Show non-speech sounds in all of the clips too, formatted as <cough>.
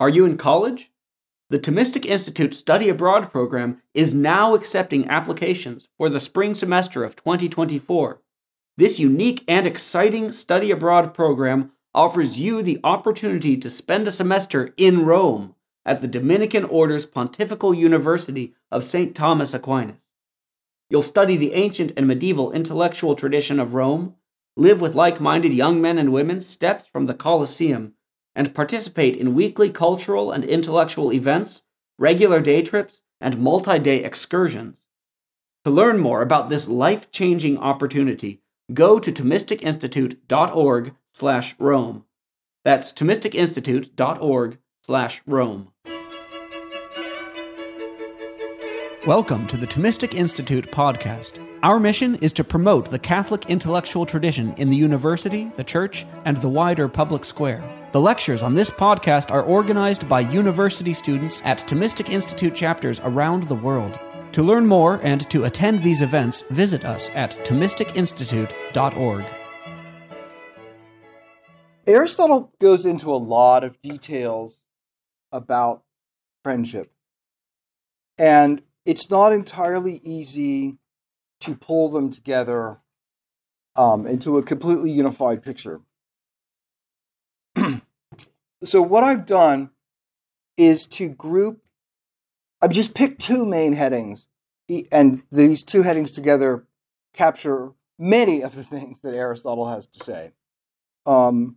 Are you in college? The Thomistic Institute Study Abroad program is now accepting applications for the spring semester of 2024. This unique and exciting study abroad program offers you the opportunity to spend a semester in Rome at the Dominican Order's Pontifical University of St. Thomas Aquinas. You'll study the ancient and medieval intellectual tradition of Rome, live with like minded young men and women steps from the Colosseum and participate in weekly cultural and intellectual events, regular day trips, and multi day excursions. To learn more about this life changing opportunity, go to ThomisticInstitute.org slash Rome. That's ThomisticInstitute.org slash Rome. Welcome to the Thomistic Institute podcast. Our mission is to promote the Catholic intellectual tradition in the university, the church, and the wider public square. The lectures on this podcast are organized by university students at Thomistic Institute chapters around the world. To learn more and to attend these events, visit us at ThomisticInstitute.org. Aristotle goes into a lot of details about friendship. And it's not entirely easy to pull them together um, into a completely unified picture. <clears throat> so, what I've done is to group, I've just picked two main headings, and these two headings together capture many of the <laughs> things that Aristotle has to say. Um,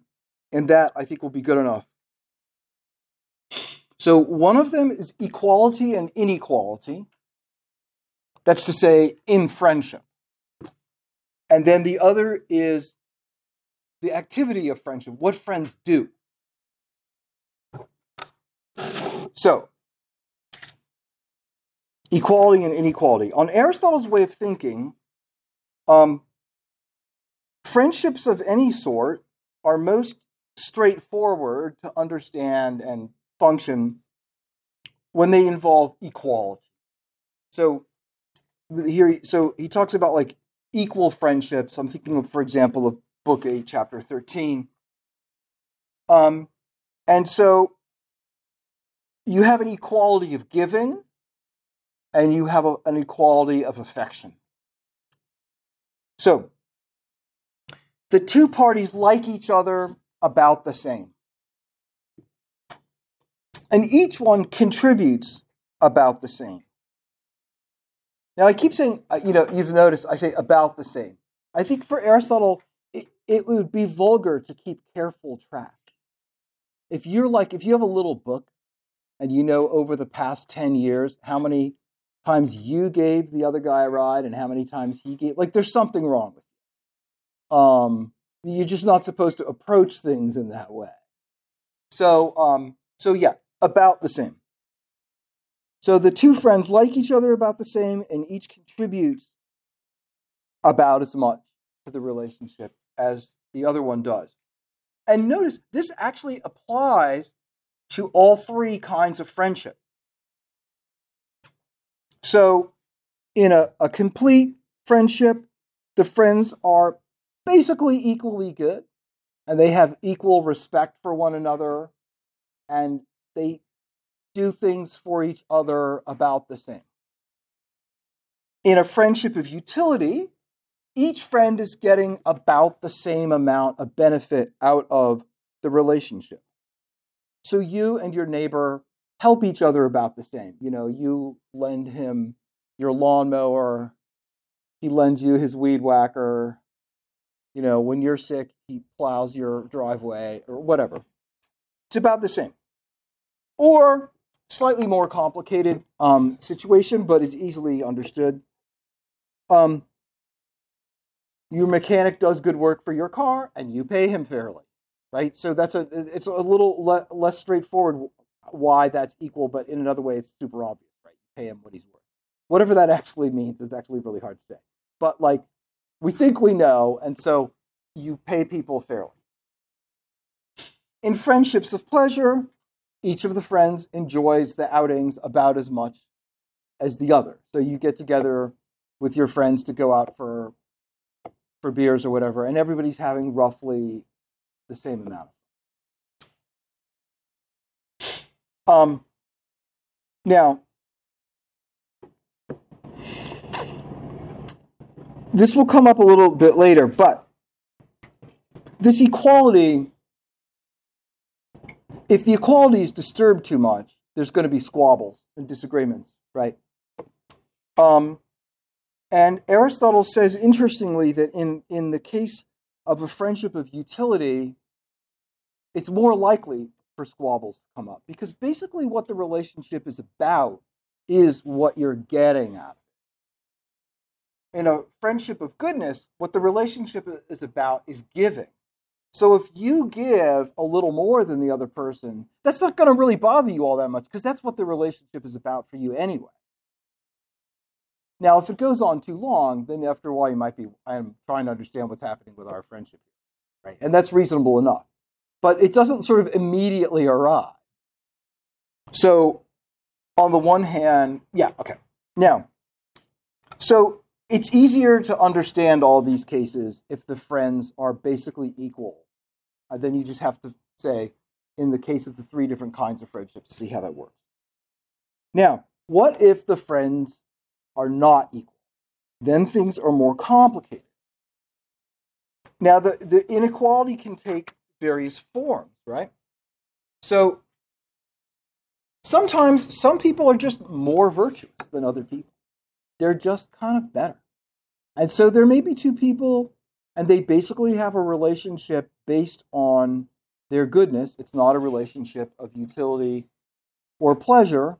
and that I think will be good enough. So, one of them is equality and inequality. That's to say, in friendship. And then the other is the activity of friendship, what friends do. So, equality and inequality. On Aristotle's way of thinking, um, friendships of any sort are most straightforward to understand and function when they involve equality. So, here so he talks about like equal friendships. I'm thinking of for example of book 8 chapter 13 um and so you have an equality of giving and you have a, an equality of affection. So the two parties like each other about the same. And each one contributes about the same now, I keep saying, uh, you know, you've noticed I say about the same. I think for Aristotle, it, it would be vulgar to keep careful track. If you're like, if you have a little book and you know over the past 10 years how many times you gave the other guy a ride and how many times he gave, like, there's something wrong with you. Um, you're just not supposed to approach things in that way. So, um, so yeah, about the same. So the two friends like each other about the same, and each contributes about as much to the relationship as the other one does. And notice this actually applies to all three kinds of friendship. So, in a, a complete friendship, the friends are basically equally good and they have equal respect for one another and they do things for each other about the same. In a friendship of utility, each friend is getting about the same amount of benefit out of the relationship. So you and your neighbor help each other about the same. You know, you lend him your lawnmower, he lends you his weed whacker. You know, when you're sick, he plows your driveway or whatever. It's about the same. Or slightly more complicated um, situation, but it's easily understood. Um, your mechanic does good work for your car, and you pay him fairly, right? So that's a it's a little le- less straightforward why that's equal, but in another way, it's super obvious, right? You pay him what he's worth. Whatever that <laughs> actually means is actually really hard to say. But like, we think we know, and so you pay people fairly. In friendships of pleasure, each of the friends enjoys the outings about as much as the other. So you get together with your friends to go out for for beers or whatever, and everybody's having roughly the same amount. Um, now, this will come up a little bit later, but this equality, if the equality is disturbed too much, there's going to be squabbles and disagreements, right? Um, and Aristotle says, interestingly, that in, in the case of a friendship of utility, it's more likely for squabbles to come up because basically what the relationship is about is what you're getting at. In a friendship of goodness, what the relationship is about is giving. So if you give a little more than the other person, that's not going to really bother you all that much because that's what the relationship is about for you anyway. Now, if it goes on too long, then after a while you might be, I'm trying to understand what's happening with our friendship right? And that's reasonable enough. But it doesn't sort of immediately arrive. So, on the one hand, yeah, okay. Now, so it's easier to understand all these cases if the friends are basically equal. Uh, then you just have to say, in the case of the three different kinds of friendships, see how that works. Now, what if the friends are not equal? Then things are more complicated. Now, the, the inequality can take various forms, right? So sometimes some people are just more virtuous than other people. They're just kind of better. And so there may be two people and they basically have a relationship based on their goodness. It's not a relationship of utility or pleasure,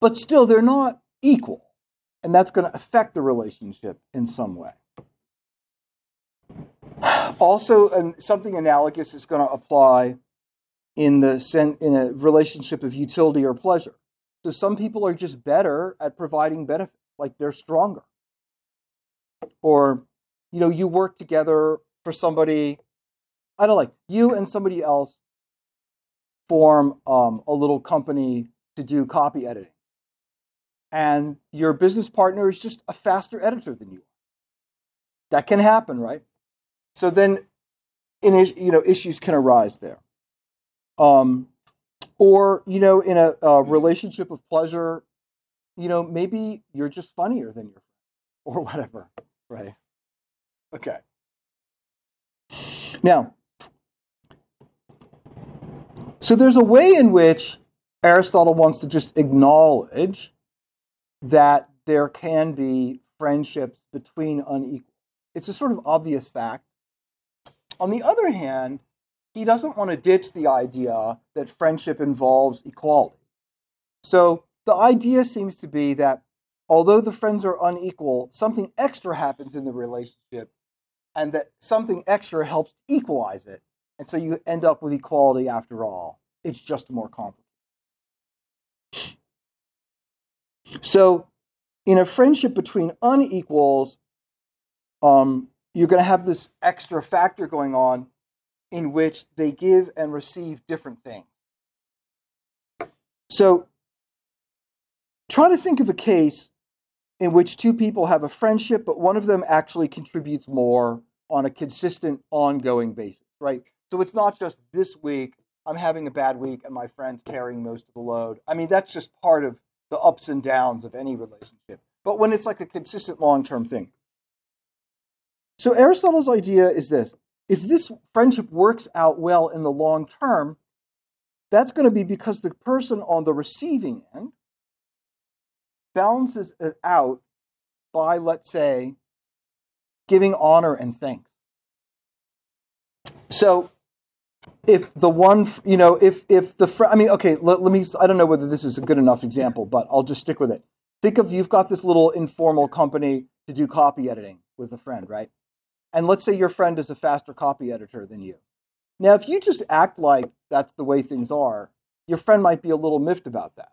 but still they're not equal. And that's going to affect the relationship in some way. Also, and something analogous is going to apply in the in a relationship of utility or pleasure. So some people are just better at providing benefit, like they're stronger. Or, you know, you work together for somebody. I don't like you and somebody else form um, a little company to do copy editing, and your business partner is just a faster editor than you. That can happen, right? So then, in you know, issues can arise there. Um, or you know, in a, a mm-hmm. relationship of pleasure, you know, maybe you're just funnier than your friend, <laughs> or whatever, right? Okay. Now, so there's a way in which Aristotle wants to just acknowledge that there can be friendships between unequal. It's a sort of obvious fact, on the other hand, he doesn't want to ditch the idea that friendship involves equality. So the idea seems to be that although the friends are unequal, something extra happens in the relationship, and that something extra helps equalize it. And so you end up with equality after all. It's just more complicated. So, in a friendship between unequals, um, you're going to have this extra factor going on in which they give and receive different things. So try to think of a case in which two people have a friendship, but one of them actually contributes more on a consistent, ongoing basis, right? So it's not just this week, I'm having a bad week and my friend's carrying most of the load. I mean, that's just part of the ups and downs of any relationship. But when it's like a consistent long term thing, so Aristotle's idea is this if this friendship works out well in the long term, that's going to be because the person on the receiving end balances it out by, let's say, giving honor and thanks. So if the one, you know, if if the friend, I mean, okay, let, let me, I don't know whether this is a good enough example, but I'll just stick with it. Think of you've got this little informal company to do copy editing with a friend, right? And let's say your friend is a faster copy editor than you. Now, if you just act like that's the way things are, your friend might be a little miffed about that.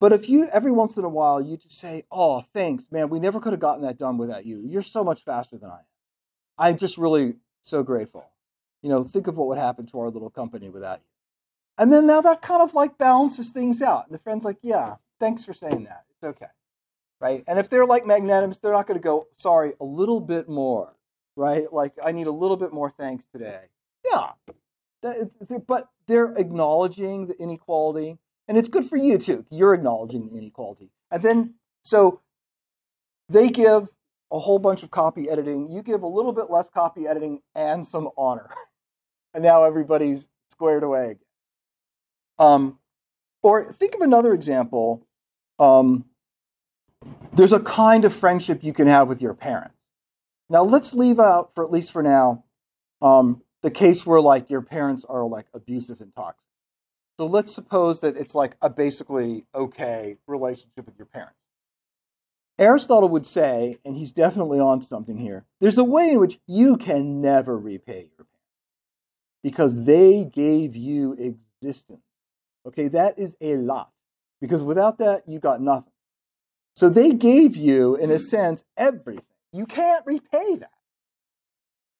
But if you every once in a while you just say, "Oh, thanks, man, we never could have gotten that done without you. You're so much faster than I am. I'm just really so grateful." You know, think of what would happen to our little company without you. And then now that kind of like balances things out. And the friend's like, "Yeah, thanks for saying that. It's okay." Right? And if they're like magnanimous, they're not going to go, "Sorry, a little bit more." Right? Like I need a little bit more thanks today. Yeah, but they're acknowledging the inequality, and it's good for you too. You're acknowledging the inequality, and then so they give a whole bunch of copy editing. You give a little bit less copy editing and some honor, <laughs> and now everybody's squared away. Um, or think of another example. Um, there's a kind of friendship you can have with your parents. Now let's leave out, for at least for now, um, the case where like your parents are like abusive and toxic. So let's suppose that it's like a basically okay relationship with your parents. Aristotle would say, and he's definitely on something here, there's a way in which you can never repay your parents because they gave you existence. Okay, that is a lot. Because without that, you got nothing. So they gave you, in a sense, everything. You can't repay that.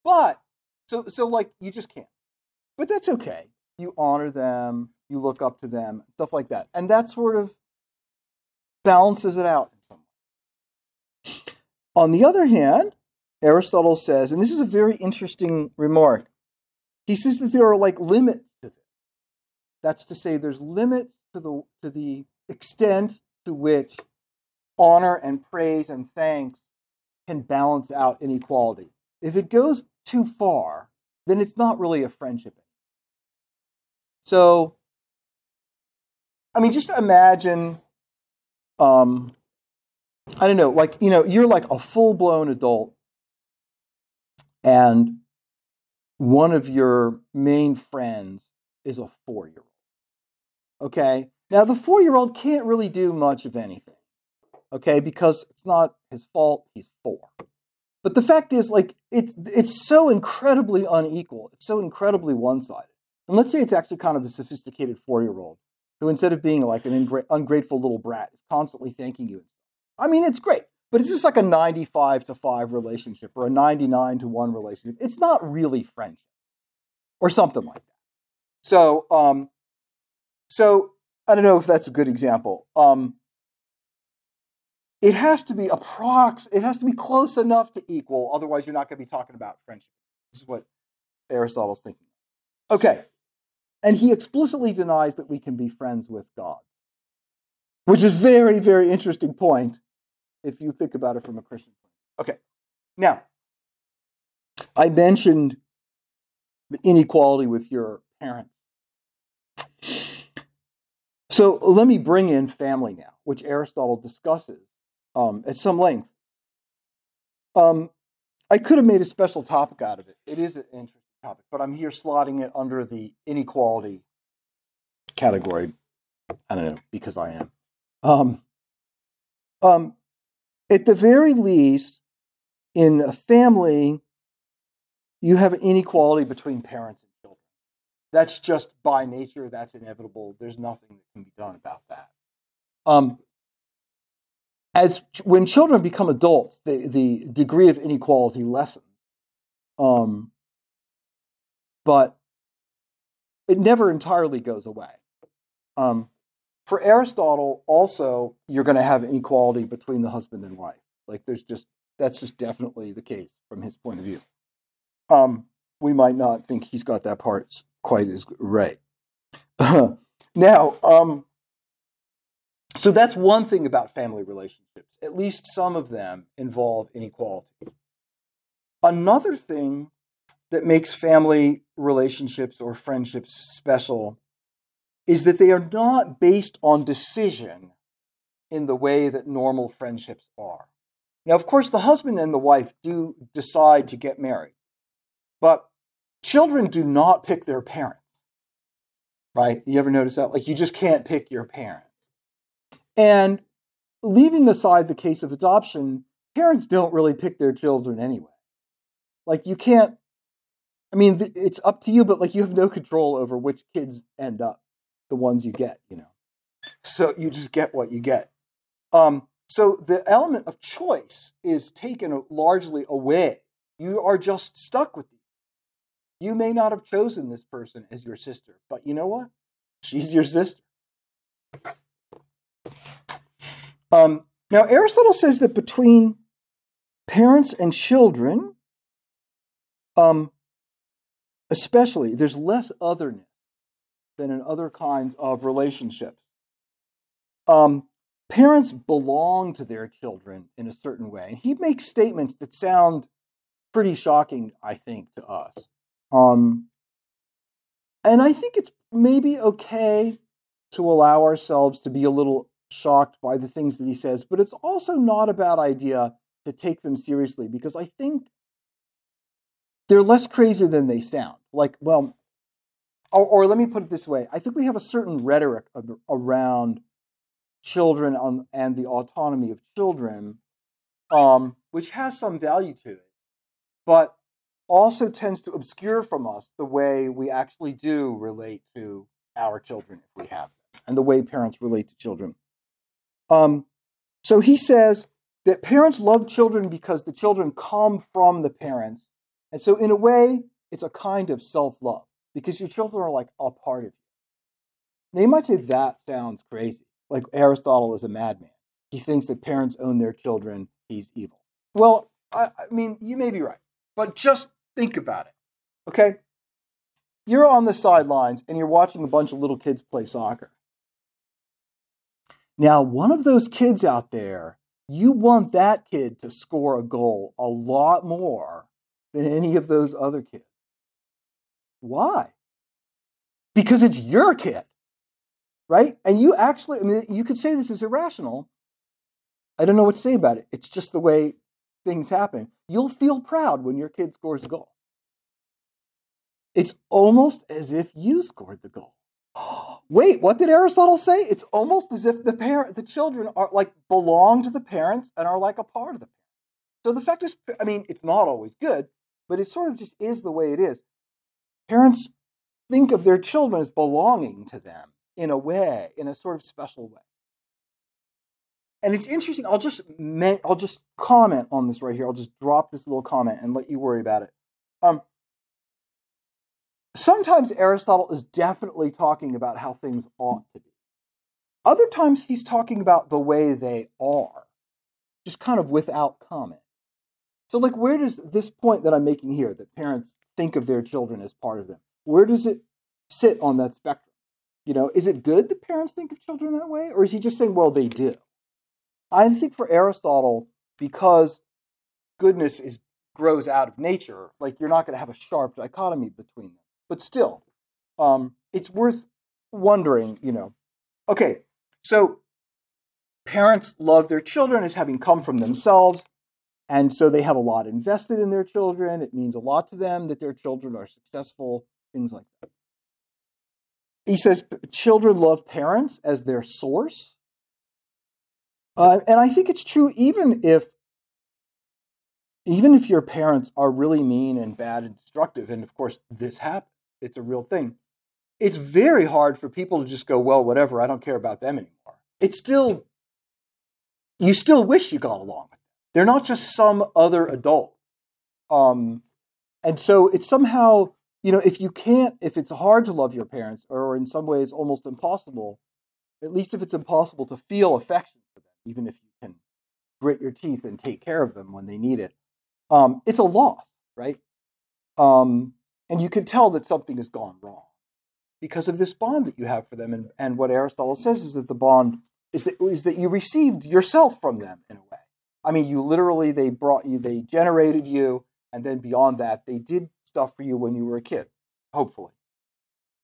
But, so, so like, you just can't. But that's okay. You honor them, you look up to them, stuff like that. And that sort of balances it out in some way. On the other hand, Aristotle says, and this is a very interesting remark, he says that there are like limits to this. That's to say, there's limits to the, to the extent to which honor and praise and thanks can balance out inequality. If it goes too far, then it's not really a friendship. So, I mean, just imagine, um, I don't know, like, you know, you're like a full blown adult, and one of your main friends is a four year old. Okay? Now, the four year old can't really do much of anything okay, because it's not his fault, he's four. But the fact is, like, it's it's so incredibly unequal. It's so incredibly one-sided. And let's say it's actually kind of a sophisticated four-year-old who, instead of being like an ingra- ungrateful little brat, is constantly thanking you. I mean, it's great, but it's just like a 95 to 5 relationship or a 99 to 1 relationship. It's not really friendship or something like that. So, um, so I don't know if that's a good example. Um, it has to be approx it has to be close enough to equal otherwise you're not going to be talking about friendship. This is what aristotle's thinking. Okay. And he explicitly denies that we can be friends with god. Which is very very interesting point if you think about it from a christian point. Okay. Now i mentioned the inequality with your parents. So let me bring in family now which aristotle discusses um, at some length. Um, I could have made a special topic out of it. It is an interesting topic, but I'm here slotting it under the inequality category. I don't know because I am. Um, um, at the very least, in a family, you have inequality between parents and children. That's just by nature. That's inevitable. There's nothing that can be done about that. Um, as when children become adults, the, the degree of inequality lessens. Um, but it never entirely goes away. Um, for Aristotle, also, you're going to have inequality between the husband and wife. Like, there's just that's just definitely the case from his point of view. Um, we might not think he's got that part quite as right. <laughs> now, um, so that's one thing about family relationships. At least some of them involve inequality. Another thing that makes family relationships or friendships special is that they are not based on decision in the way that normal friendships are. Now, of course, the husband and the wife do decide to get married, but children do not pick their parents, right? You ever notice that? Like, you just can't pick your parent. And leaving aside the case of adoption, parents don't really pick their children anyway. Like you can't, I mean, it's up to you, but like you have no control over which kids end up the ones you get, you know. So you just get what you get. Um, so the element of choice is taken largely away. You are just stuck with these. You may not have chosen this person as your sister, but you know what? She's your sister. Um, now, Aristotle says that between parents and children, um, especially, there's less otherness. than in other kinds of relationships. Um, parents belong to their children in a certain way. And he makes statements that sound pretty shocking, I think, to us. Um, and I think it's maybe okay to allow ourselves to be a little shocked by the things that he says, but it's also not a bad idea to take them seriously because I think they're less crazy than they sound. Like, well, or, or let me put it this way I think we have a certain rhetoric around children on, and the autonomy of children, um, which has some value to it, but also tends to obscure from us the way we actually do relate to our children if we have them, and the way parents relate to children. Um, so he says that parents love children because the children come from the parents. And so, in a way, it's a kind of self love because your children are like a part of you. Now, you might say that sounds crazy. Like Aristotle is a madman. He thinks that parents own their children, he's evil. Well, I, I mean, you may be right, but just think about it. Okay? You're on the sidelines and you're watching a bunch of little kids play soccer. Now, one of those kids out there, you want that kid to score a goal a lot more than any of those other kids. Why? Because it's your kid, right? And you actually, I mean, you could say this is irrational. I don't know what to say about it. It's just the way things happen. You'll feel proud when your kid scores a goal. It's almost as if you scored the goal. Wait, what did Aristotle say? It's almost as if the parent, the children are like belong to the parents and are like a part of the parents. So the fact is, I mean, it's not always good, but it sort of just is the way it is. Parents think of their children as belonging to them in a way, in a sort of special way. And it's interesting. I'll just I'll just comment on this right here. I'll just drop this little comment and let you worry about it. Um, sometimes Aristotle is definitely talking about how things ought to be. Other times he's talking about the way they are, just kind of without comment. So, like, where does this point that I'm making here, that parents think of their children as part of them, where does it sit on that spectrum? You know, is it good that parents think of children that way? Or is he just saying, well, they do? I think for Aristotle, because goodness is grows out of nature, like you're not going to have a sharp dichotomy between them. But still, um, it's worth wondering, you know. Okay, so parents love their children as having come from themselves. And so they have a lot invested in their children. It means a lot to them that their children are successful, things like that. He says children love parents as their source. Uh, and I think it's true even if even if your parents are really mean and bad and destructive, and of course this happens, it's a real thing. It's very hard for people to just go, well, whatever, I don't care about them anymore. It's still, you still wish you got along with them. They're not just some other adult. Um, and so it's somehow, you know, if you can't, if it's hard to love your parents, or in some ways almost impossible, at least if it's impossible to feel affection for them, even if you can grit your teeth and take care of them when they need it, um, it's a loss, right? Um, and you can tell that something has gone wrong because of this bond that you have for them. And, and what Aristotle says is that the bond is that, is that you received yourself from them in a way. I mean, you literally, they brought you, they generated you, and then beyond that, they did stuff for you when you were a kid, hopefully.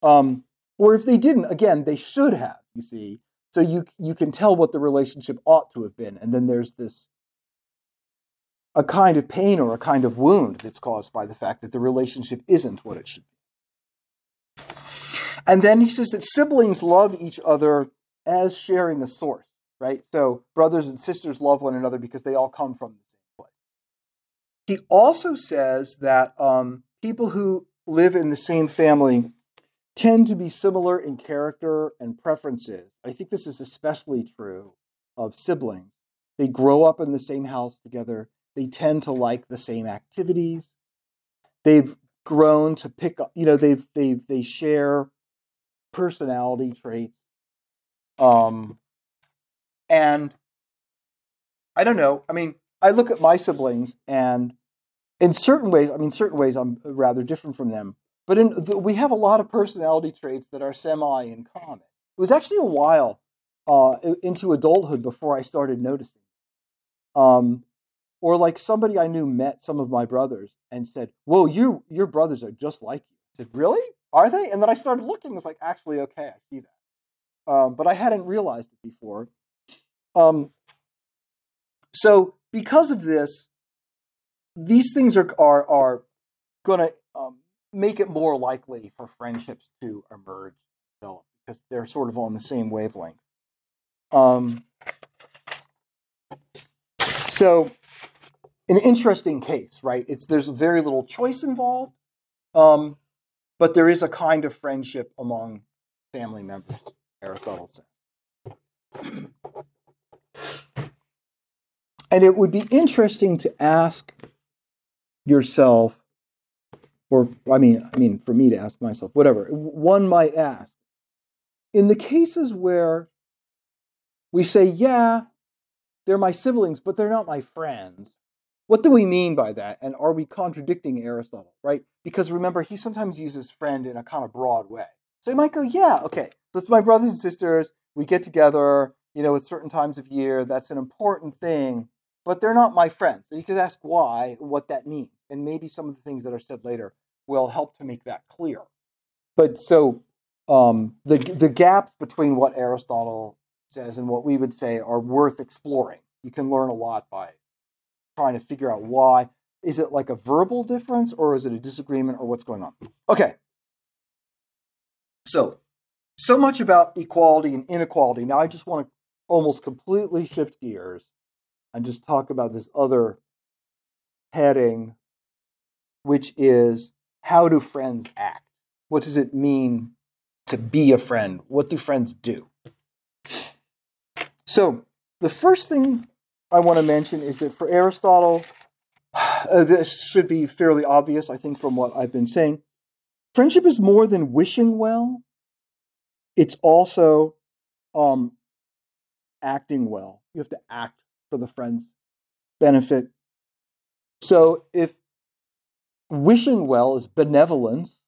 Um, or if they didn't, again, they should have, you see. So you, you can tell what the relationship ought to have been. And then there's this a kind of pain or a kind of wound that's caused by the fact that the relationship isn't what it should be. And then he says that siblings love each other as sharing a source, right? So brothers and sisters love one another because they all come from the same place. He also says that um, people who live in the same family tend to be similar in character and preferences. I think this is especially true of siblings. They grow up in the same house together. They tend to like the same activities. They've grown to pick up, you know, they've they they share personality traits. Um and I don't know. I mean, I look at my siblings and in certain ways, I mean certain ways I'm rather different from them, but in the, we have a lot of personality traits that are semi in common. It was actually a while uh, into adulthood before I started noticing. Um, or like somebody I knew met some of my brothers and said, "Whoa, you your brothers are just like you." I said, "Really? Are they?" And then I started looking. was like, actually, okay, I see that. Um, but I hadn't realized it before. Um, so because of this, these things are are are going to um, make it more likely for friendships to emerge, develop because they're sort of on the same wavelength. Um, so, an interesting case, right? It's there's very little choice involved, um, but there is a kind of friendship among family members. Aristotle says. <clears throat> And it would be interesting to ask yourself, or I mean, I mean, for me to ask myself, whatever one might ask, in the cases where we say, yeah, they're my siblings, but they're not my friends. What do we mean by that? And are we contradicting Aristotle, right? Because remember, he sometimes uses friend in a kind of broad way. So you might go, yeah, okay, so it's my brothers and sisters. We get together, you know, at certain times of year. That's an important thing but they're not my friends. And you could ask why, what that means. And maybe some of the things that are said later will help to make that clear. But so um, the, the gaps between what Aristotle says and what we would say are worth exploring. You can learn a lot by trying to figure out why. Is it like a verbal difference or is it a disagreement or what's going on? Okay. So, so much about equality and inequality. Now, I just want to almost completely shift gears and just talk about this other heading, which is how do friends act? What does it mean to be a friend? What do friends do? So, the first thing I want to mention is that for Aristotle, uh, this should be fairly obvious, I think, from what I've been saying. Friendship is more than wishing well, it's also um, acting well. You have to act for the friend's benefit. So if wishing well is benevolence,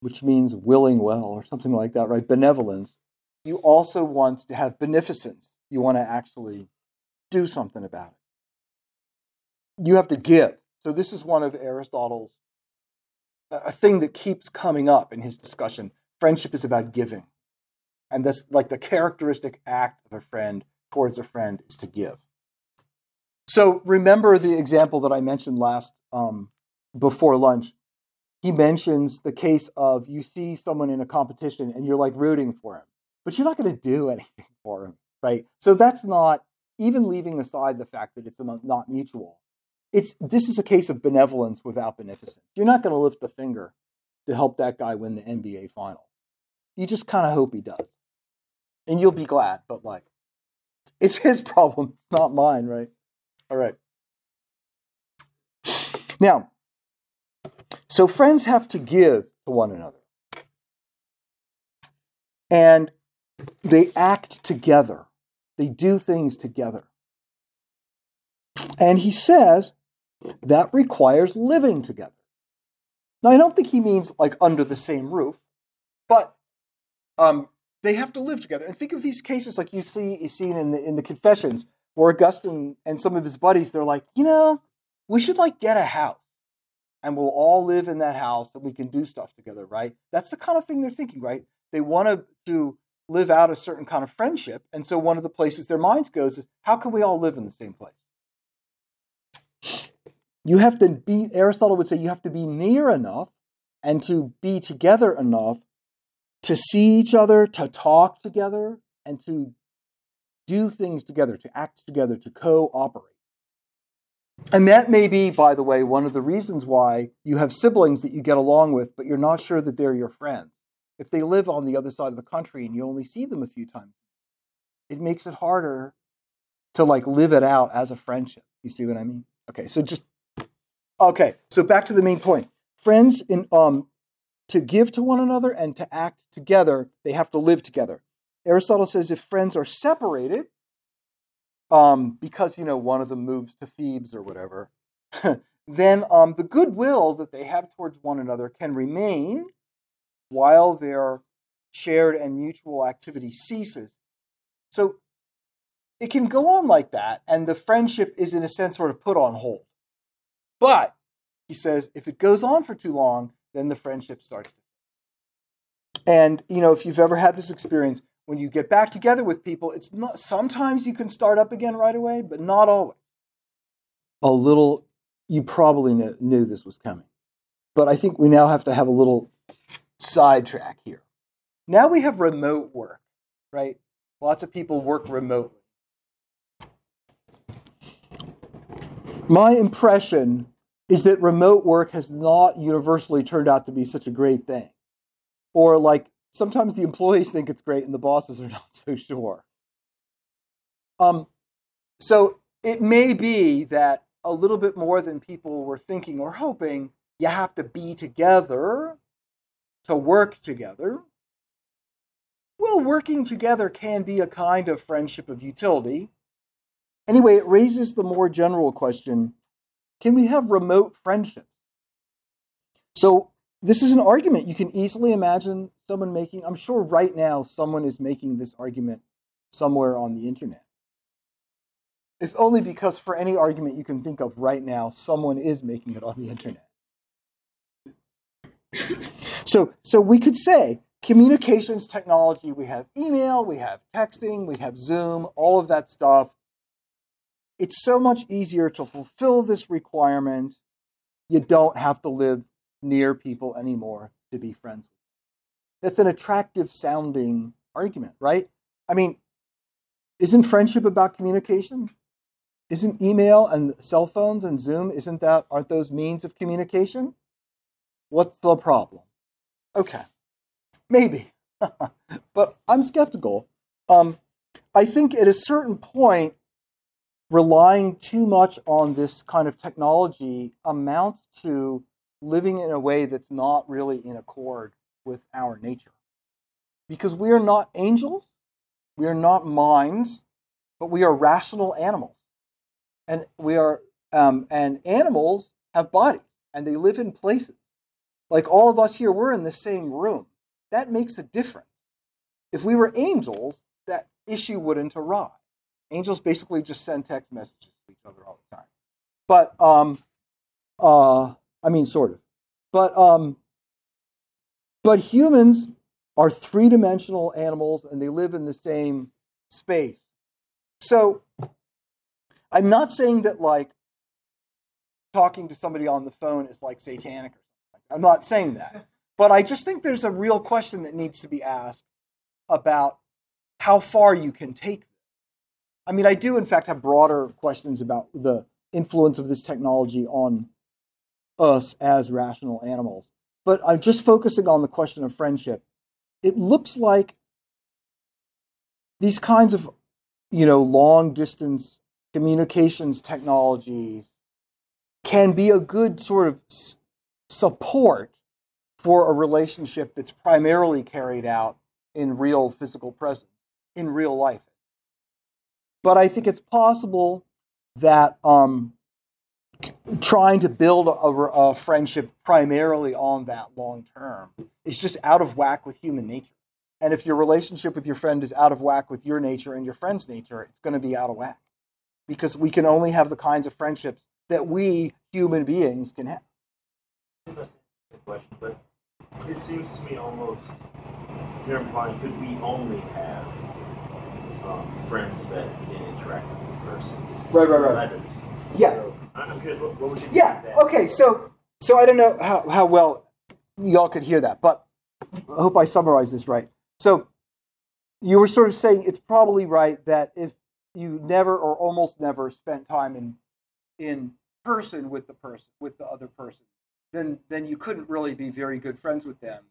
which means willing well or something like that, right? Benevolence. You also want to have beneficence. You want to actually do something about it. You have to give. So this is one of Aristotle's a thing that keeps coming up in his discussion. Friendship is about giving. And that's like the characteristic act of a friend towards a friend is to give. So remember the example that I mentioned last um, before lunch. He mentions the case of you see someone in a competition and you're like rooting for him, but you're not going to do anything <laughs> for him, right? So that's not even leaving aside the fact that it's not mutual. It's this is a case of benevolence without beneficence. You're not going to lift a finger to help that guy win the NBA final. You just kind of hope he does, and you'll be glad. But like, it's his <laughs> problem. It's not mine, right? All right. Now, so friends have to give to one another. And they act together, they do things together. And he says that requires living together. Now, I don't think he means like under the same roof, but um, they have to live together. And think of these cases like you see you seen in the in the confessions where Augustine and some of his buddies they're like, you know, we should like get a house and we'll all live in that house and we can do stuff together, right? That's the kind of thing they're thinking, right? They want to, to live out a certain kind of friendship. And so one of the places their minds goes is how can we all live in the same place? You have to be, Aristotle would say, you have to be near enough and to be together enough to see each other, to talk together, and to do things together, to act together, to cooperate. And that may be, by the way, one of the reasons why you have siblings that you get along with, but you're not sure that they're your friends. If they live on the other side of the country and you only see them a few times, it makes it harder to like live it out as a friendship. You see what I mean? Okay, so just okay. So back to the main point. Friends in um to give to one another and to act together, they have to live together. Aristotle says if friends are separated, um, because you know one of them moves to Thebes or whatever, <laughs> then um, the goodwill that they have towards one another can remain while their shared and mutual activity ceases. So it can go on like that, and the friendship is, in a sense, sort of put on hold. But he says if it goes on for too long, then the friendship starts to. And you know, if you've ever had this experience, when you get back together with people, it's not. Sometimes you can start up again right away, but not always. A little. You probably knew, knew this was coming, but I think we now have to have a little sidetrack here. Now we have remote work, right? Lots of people work remotely. My impression is that remote work has not universally turned out to be such a great thing. Or like sometimes the employees think it's great and the bosses are <laughs> not so sure. Um, so it may be that a little bit more than people were thinking or hoping, you have to be together to work together. Well, working together can be a kind of friendship of utility. Anyway, it raises the more general question can we have remote friendships? So, this is an argument you can easily imagine someone making. I'm sure right now someone is making this argument somewhere on the internet. If only because for any argument you can think of right now, someone is making it on the internet. So, so we could say communications technology, we have email, we have texting, we have Zoom, all of that stuff it's so much easier to fulfill this requirement. You don't have to live near people anymore to be friends with. That's an attractive sounding argument, right? I mean, isn't friendship about communication? Isn't email and cell phones and Zoom, isn't that, aren't those means of communication? What's the problem? Okay, maybe, <laughs> but I'm skeptical. Um, I think at a certain point, relying too much on this kind of technology amounts to living in a way that's not really in accord with our nature. Because we are not angels, we are not minds, but we are rational animals. And we are um, and animals have bodies and they live in places. Like all of us here, we're in the same room. That makes a difference. If we were angels, that issue wouldn't arise angels basically just send text messages to each other all the time. But um, uh, I mean, sort of. But um, but humans are three dimensional animals, and they live in the same space. So I'm not saying that like talking to somebody on the phone is like satanic or. I'm not saying that. But I just think there's a real question that needs to be asked about how far you can take this. I mean, I do, in fact, have broader questions about the influence of this technology on us as rational animals. But I'm just focusing on the question of friendship. It looks like these kinds of, you know, long distance communications technologies can be a good sort of support for a relationship that's primarily carried out in real physical presence, in real life. But I think it's possible that um, trying to build a, a, friendship primarily on that long term is just out of whack with human nature. And if your relationship with your friend is out of whack with your nature and your friend's nature, it's going to be out of whack because we can only have the kinds of friendships that we human beings can have. Question, but it seems to me almost you're implying could we only have um, friends that didn't interact with the person. Right, right, right. Letters. Yeah. So, I'm curious, what, what would you Yeah. Okay. So, so I don't know how, how well y'all could hear that, but I hope I summarized this right. So, you were sort of saying it's probably right that if you never or almost never spent time in in person with the person with the other person, then then you couldn't really be very good friends with them.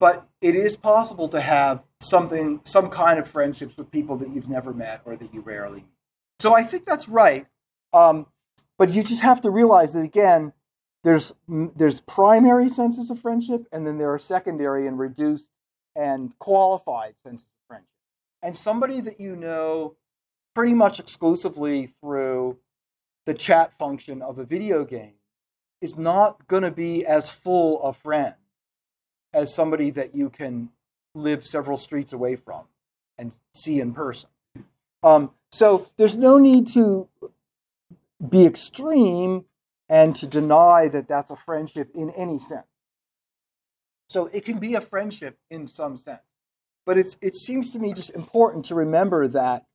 But it is possible to have something some kind of friendships with people that you've never met or that you rarely meet. So i think that's right. Um, but you just have to realize that again there's there's primary senses of friendship and then there are secondary and reduced and qualified senses of friendship. And somebody that you know pretty much exclusively through the chat function of a video game is not going to be as full a friend as somebody that you can live several streets away from and see in person. Um, so there's no need to be extreme and to deny that that's a friendship in any sense. So it can be a friendship in some sense. But it's, it seems to me just important to remember that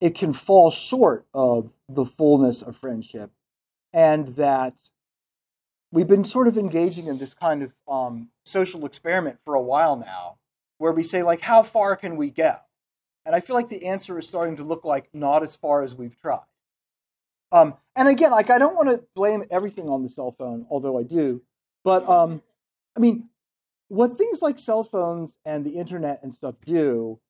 it can fall short of the fullness of friendship and that we've been sort of engaging in this kind of um, social experiment for a while now where we say like how far can we go? And i feel like the answer is starting to look like not as far as we've tried. Um, and again like i don't want to blame everything on the cell phone although i do but um, i mean what things like cell phones and the internet and stuff do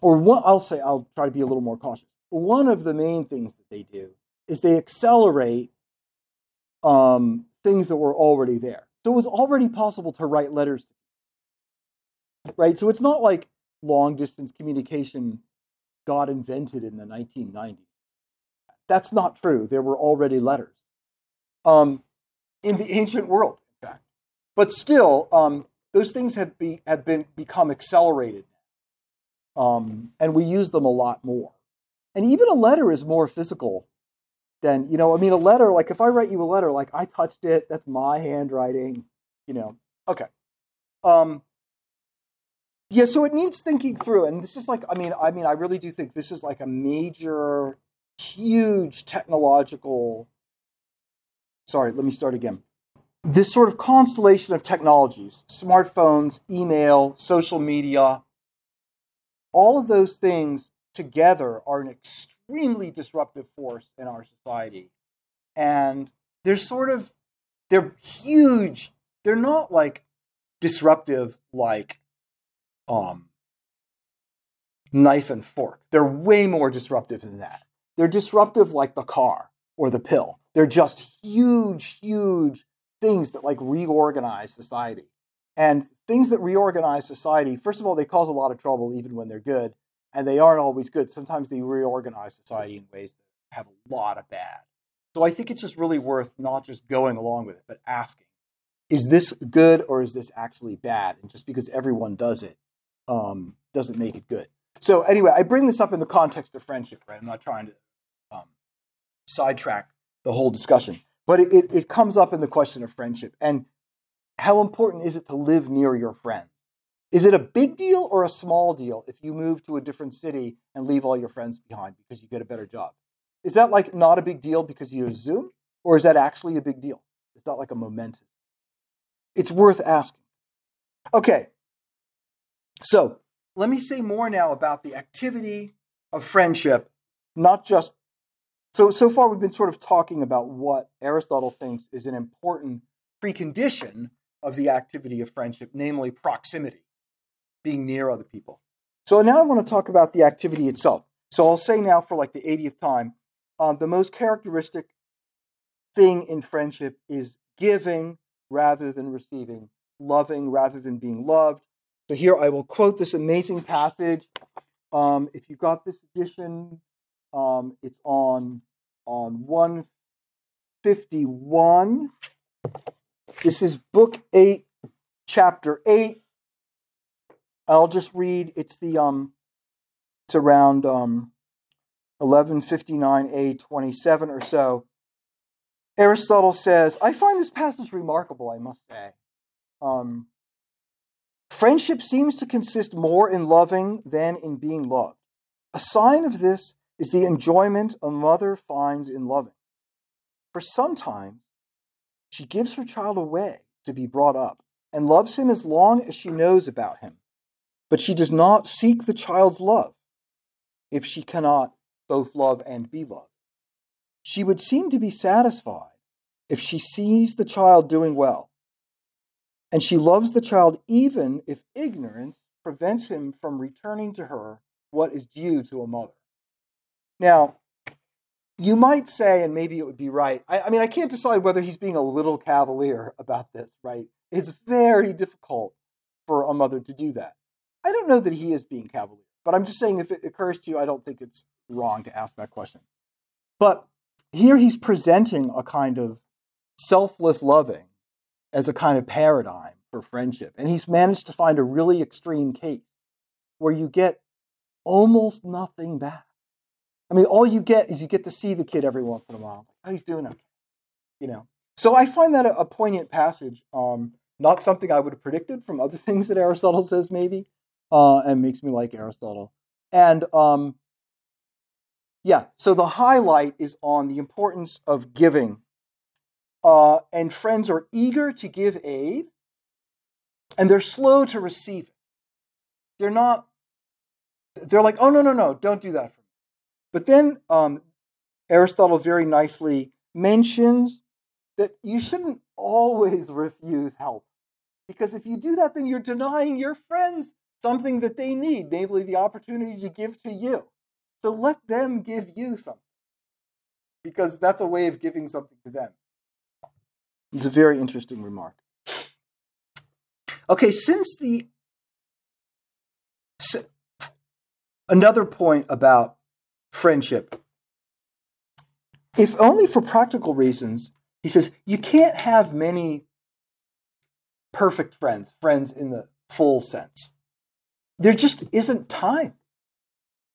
or what i'll say i'll try to be a little more cautious. One of the main things that they do is they accelerate um, things that were already there. So it was already possible to write letters, right? So it's not like long distance communication got invented in the 1990s. That's not true. There were already letters um, in the ancient world, in fact. But still, um, those things have, be, have been become accelerated, um, and we use them a lot more. And even a letter is more physical then you know i mean a letter like if i write you a letter like i touched it that's my handwriting you know okay. Um yeah so it needs thinking through and this is like i mean i mean i really do think this is like a major huge technological sorry let me start again. This sort of constellation of technologies smartphones email social media all of those things together are an extreme extremely disruptive force in our society. And they're sort of, they're huge. They're not like disruptive like um, knife and fork. They're way more disruptive than that. They're disruptive like the car or the pill. They're just huge, huge things that like reorganize society. And things that reorganize society, first of all, they cause a lot of trouble even when they're good and they aren't always good. Sometimes they reorganize society in ways that have a lot of bad. So I think it's just really worth not just going along with it, but asking, is this good or is this actually bad? And just because everyone does it um, doesn't make it good. So anyway, I bring this up in the context of friendship, right? I'm not trying to um, sidetrack the whole discussion, but it, it, it comes up in the question of friendship and how important is it to live near your friends? Is it a big deal or a small deal if you move to a different city and leave all your friends behind because you get a better job? Is that like not a big deal because you use Zoom? Or is that actually a big deal? It's not like a momentous. It's worth asking. Okay. So let me say more now about the activity of friendship, not just so so far we've been sort of talking about what Aristotle thinks is an important precondition of the activity of friendship, namely proximity being near other people. So now I want to talk about the activity itself. So I'll say now for like the 80th time, um, the most characteristic thing in friendship is giving rather than receiving, loving rather than being loved. So here I will quote this amazing passage. Um, if you got this edition, um, it's on on 151. This is book eight, chapter eight, I'll just read. It's the um, it's around um, 1159a 27 or so. Aristotle says, I find this passage remarkable, I must say. Um, friendship seems to consist more in loving than in being loved. A sign of this is the enjoyment a mother finds in loving. For sometimes she gives her child away to be brought up and loves him as long as she knows about him but she does not seek the child's love if she cannot both love and be loved. She would seem to be satisfied if she sees the child doing well. And she loves the child even if ignorance prevents him from returning to her what is due to a mother. Now, you might say, and maybe it would be right. I, I, mean, I can't decide whether he's being a little cavalier about this, right? It's very difficult for a mother to do that. I don't know that he is being cavalier, but I'm just saying if it occurs to you, I don't think it's wrong to ask that question. But here he's presenting a kind of selfless loving as a kind of paradigm for friendship. And he's managed to find a really extreme case where you get almost nothing back. I mean, all you get is you get to see the kid every once in a while. Oh, he's doing okay. You know. So I find that a, a poignant passage. Um, not something I would have predicted from other <laughs> things that Aristotle says, maybe, uh, and makes me like Aristotle. And um, yeah, so the highlight is on the importance of giving. Uh, and friends are eager to give aid, and they're slow to receive it. They're not, they're like, oh, no, no, no, don't do that for me. But then um, Aristotle very nicely mentions that you shouldn't always <laughs> refuse help. Because if you do that, then you're denying your friends something that they need, namely the opportunity to give to you. So let them give you something. Because that's a way of giving something to them. It's a very interesting remark. Okay, since the another point about friendship, if only for practical reasons, he says you can't have many perfect friends, friends in the full sense. There just isn't time.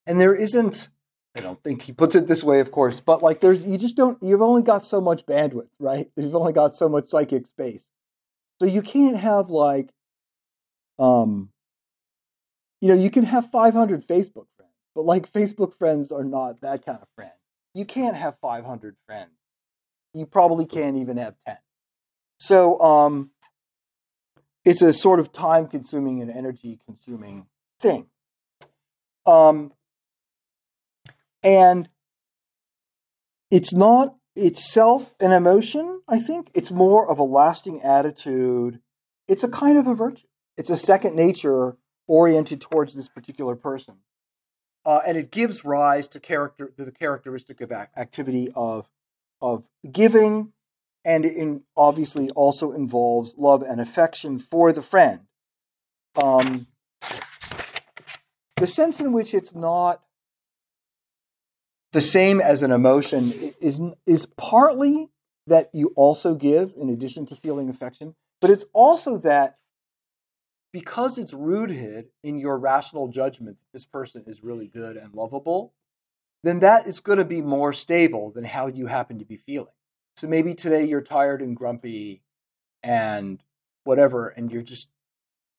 And there isn't, I don't think he puts it this way, of course, but like there's, you just don't, you've only got so much bandwidth, right? You've only got so much psychic space. So you can't have like, um, you know, you can have 500 Facebook friends, but like Facebook friends are not that kind of friend. You can't have 500 friends. You probably can't even have 10. So, um, it's a sort of time consuming and energy consuming thing. Um, and it's not itself an emotion, I think. It's more of a lasting attitude. It's a kind of a virtue. It's a second nature oriented towards this particular person. Uh, and it gives rise to character to the characteristic of activity of of giving and it obviously also involves love and affection for the friend. Um, the sense in which it's not the same as an emotion is is partly that you also give in addition to feeling affection, but it's also that because it's rooted in your rational judgment that this person is really good and lovable, then that is going to be more stable than how you happen to be feeling. So maybe today you're tired and grumpy and whatever, and you're just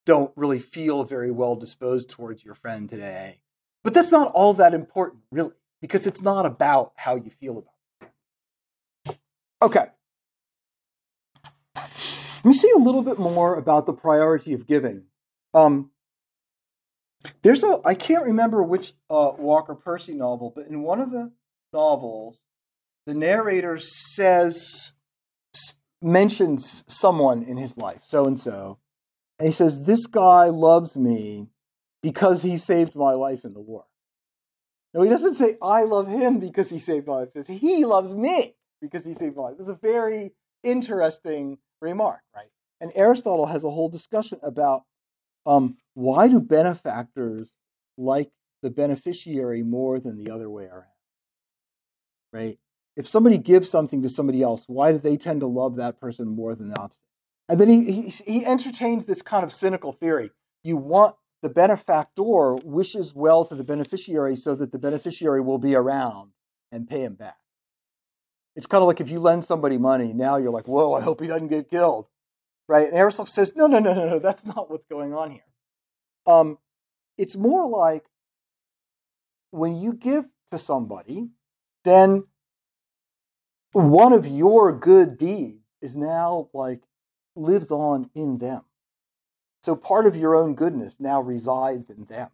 don't really feel very well disposed towards your friend today. But that's not all that important, really, because it's not about how you feel about it. Okay. Let me see a little bit more about the priority of giving. Um, there's a I can't remember which uh, Walker Percy novel, but in one of the novels, the narrator says, mentions someone in his life, so and so, and he says, This guy loves me because he saved my life in the war. No, he doesn't say, I love him because he saved my life. He says, He loves me because he saved my life. It's a very interesting remark, right? And Aristotle has a whole discussion about um, why do benefactors like the beneficiary more than the other way around, right? if somebody gives something to somebody else, why do they tend to love that person more than the opposite? And then he, he, he entertains this kind of cynical theory. You want the benefactor wishes well to the beneficiary so that the beneficiary will be around and pay him back. It's kind of like if you lend somebody money, now you're like, whoa, I hope he doesn't get killed. Right? And Aristotle says, no, no, no, no, no, that's not what's going on here. Um, it's more like when you give to somebody, then one of your good deeds is now like lives on in them. So part of your own goodness now resides in them.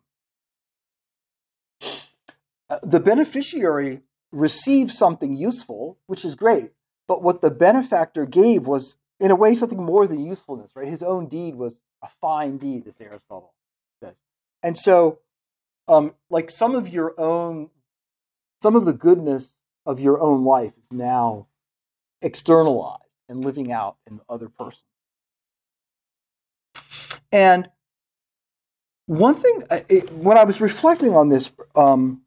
Uh, the beneficiary receives something useful, which is great, but what the benefactor gave was, in a way, something more than usefulness, right? His own deed was a fine deed, as Aristotle says. And so, um, like some of your own, some of the goodness of your own life is now externalized and living out in the other person. And one thing, it, when I was reflecting on this, um,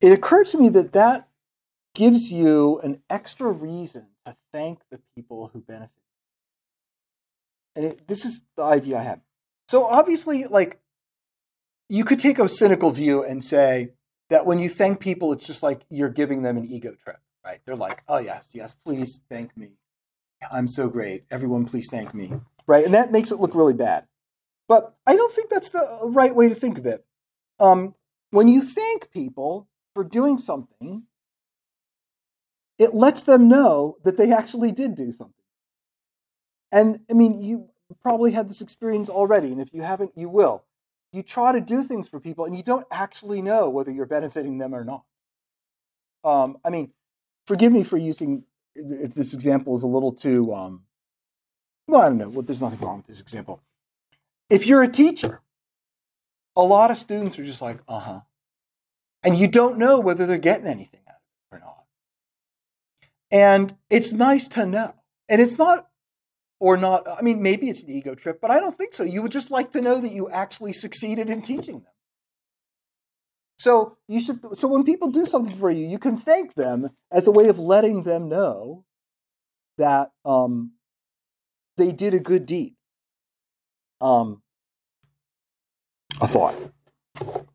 it occurred to me that that gives you an extra reason to thank the people who benefit. And it, this is the idea I have. So obviously, like, you could take a cynical view and say that when you thank people, it's just like you're giving them an ego trip, right? They're like, oh, yes, yes, please thank me. I'm so great. Everyone, please thank me, right? And that makes it look really bad. But I don't think that's the right way to think of it. Um, when you thank people for doing something, it lets them know that they actually did do something. And I mean, you probably had this experience already, and if you haven't, you will. You try to do things for people, and you don't actually know whether you're benefiting them or not. Um, I mean, forgive me for using if this example is a little too. Um, well, I don't know. Well, there's nothing wrong with this example. If you're a teacher, a lot of students are just like, uh huh. And you don't know whether they're getting anything out of it or not. And it's nice to know. And it's not, or not, I mean, maybe it's an ego trip, but I don't think so. You would just like to know that you actually succeeded in teaching them. So you should so when people do something for you, you can thank them as a way of letting them know that um, they did a good deed. Um, a thought.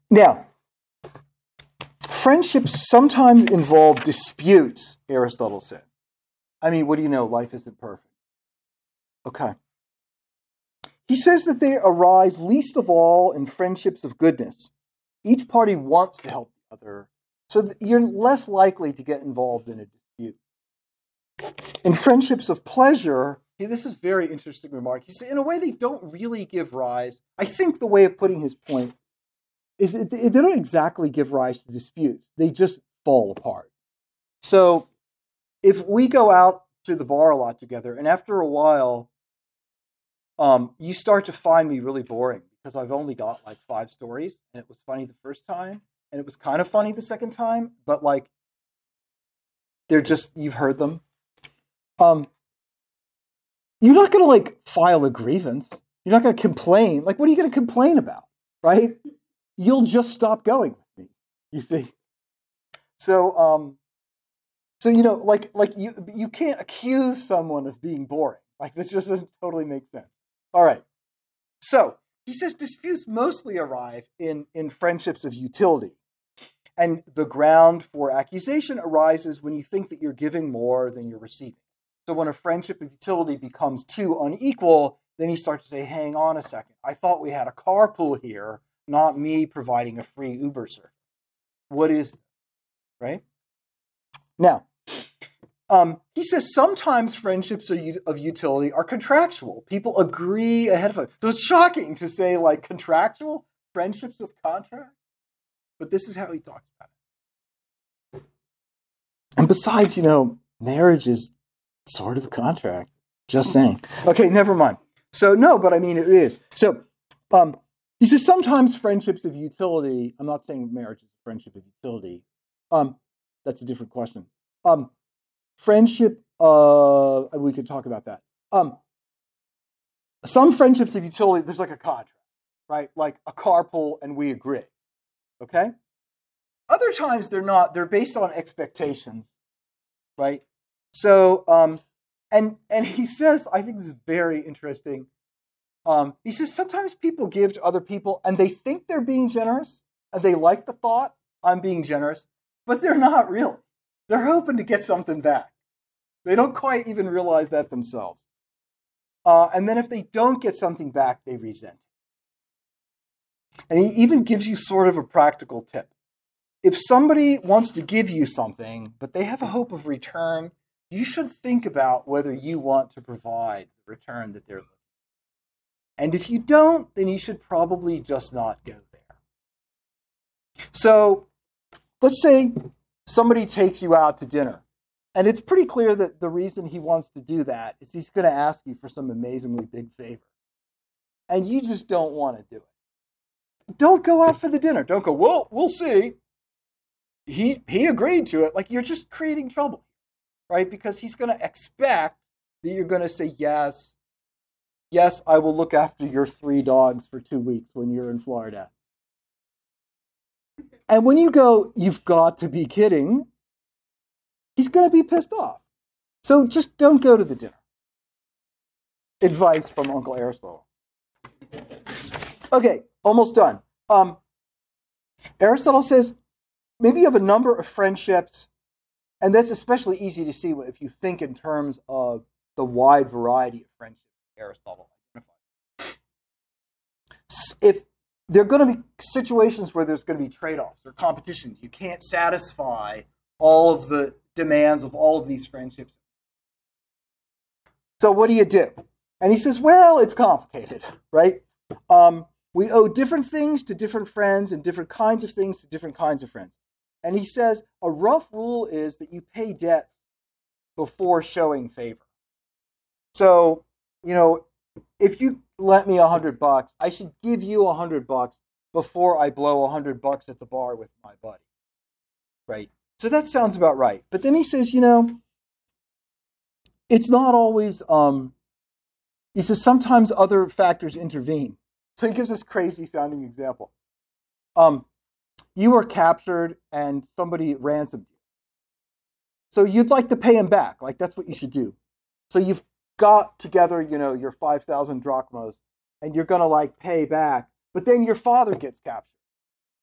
Now, friendships sometimes involve disputes, Aristotle said. I mean, what do you know? Life isn't perfect. Okay. He says that they arise least of all in friendships of goodness. Each party wants to help the other, so you're less likely to get involved in a dispute. In friendships of pleasure, this is very interesting remark. He said, in a way, they don't really give rise. I think the way of putting his point is that they don't exactly give rise to disputes. They just fall apart. So if we go out to the bar a lot together, and after a while, um, you start to find me really boring because I've only got like five stories, and it was funny the first time, and it was kind of funny the second time, but like they're just you've heard them. Um, you're not going to like file a grievance. You're not going to complain. Like, what are you going to complain about? Right? You'll just stop going with me. You see? So, um, so you know, like, like you, you can't accuse someone of being boring. Like, this just doesn't <laughs> totally make sense. All right. So he says disputes mostly arrive in in friendships of utility, and the ground for accusation arises when you think that you're giving more than you're receiving. So when a friendship of utility becomes too unequal, then you start to say, hang on a second. I thought we had a carpool here, not me providing a free Uber service. What is this? Right? Now, um, he says sometimes friendships of utility are contractual. People agree ahead of time. So it's shocking to say like contractual friendships with contracts, but this is how he talks about it. And besides, you know, marriage is sort of contract. Just saying. Okay, never mind. So no, but I mean it is. So um, he says sometimes friendships of utility. I'm not saying marriage is a friendship of utility. Um, that's a different question. Um, friendship. Uh, we could talk about that. Um, some friendships of utility. There's like a contract, right? Like a carpool, and we agree. Okay. Other times they're not. They're based on expectations, right? So, um, and and he says, I think this is very interesting. Um, he says sometimes people give to other people and they think they're being generous and they like the thought I'm being generous, but they're not really. They're hoping to get something back. They don't quite even realize that themselves. Uh, and then if they don't get something back, they resent. And he even gives you sort of a practical tip. If somebody wants to give you something, but they have a hope of return, you should think about whether you want to provide the return that they're looking. For. And if you don't, then you should probably just not go there. So let's say somebody takes you out to dinner. And it's pretty clear that the reason he wants to do that is he's going to ask you for some amazingly big favor. And you just don't want to do it. Don't go out for the dinner. Don't go, well, we'll see. He, he agreed to it. Like you're just creating trouble right? Because he's going to expect that you're going to say, yes, yes, I will look after your three dogs for two weeks when you're in Florida. And when you go, you've got to be kidding, he's going to be pissed off. So just don't go to the dinner. Advice from Uncle Aristotle. Okay, almost done. Um, Aristotle says maybe you have a number of friendships, and that's especially easy to see if you think in terms of the wide variety of friendships Aristotle identifies. If there are going to be situations where there's going to be trade-offs or competitions, you can't satisfy all of the demands of all of these friendships. So what do you do? And he says, well, it's complicated, <laughs> right? Um, we owe different things to different friends and different kinds of things to different kinds of friends. And he says a rough rule is that you pay debts before showing favor. So, you know, if you lent me a hundred bucks, I should give you a hundred bucks before I blow a hundred bucks at the bar with my buddy. Right? So that sounds about right. But then he says, you know, it's not always um he says sometimes other factors intervene. So he gives this crazy sounding example. Um, you were captured and somebody ransomed you. So you'd like to pay him back. Like that's what you should do. So you've got together, you know, your 5,000 drachmas and you're going to like pay back. But then your father gets captured.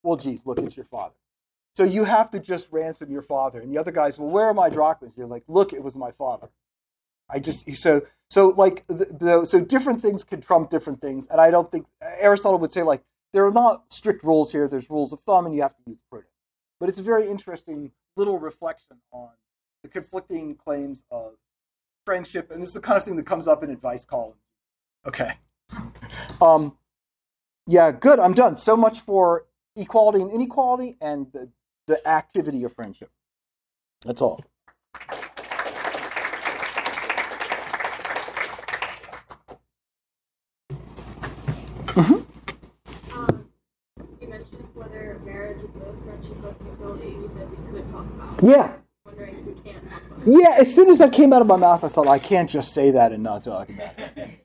Well, geez, look, it's your father. So you have to just ransom your father. And the other guy's, well, where are my drachmas? You're like, look, it was my father. I just, so, so like, the, the, so different things can trump different things. And I don't think, Aristotle would say, like, there are not strict rules here. There's rules of thumb and you have to use prudence. But it's a very interesting little reflection on the conflicting claims of friendship. And this is the kind of thing that comes up in advice columns. Okay. Um, yeah, good. I'm done. So much for equality and inequality and the, the activity of friendship. That's all. Um, you mentioned whether marriage is a friendship of utility. You said we could talk about. Yeah. Wondering if we can talk about. it. Yeah, as soon as that came out of my mouth, I thought I can't just say that and not talk about it. <laughs>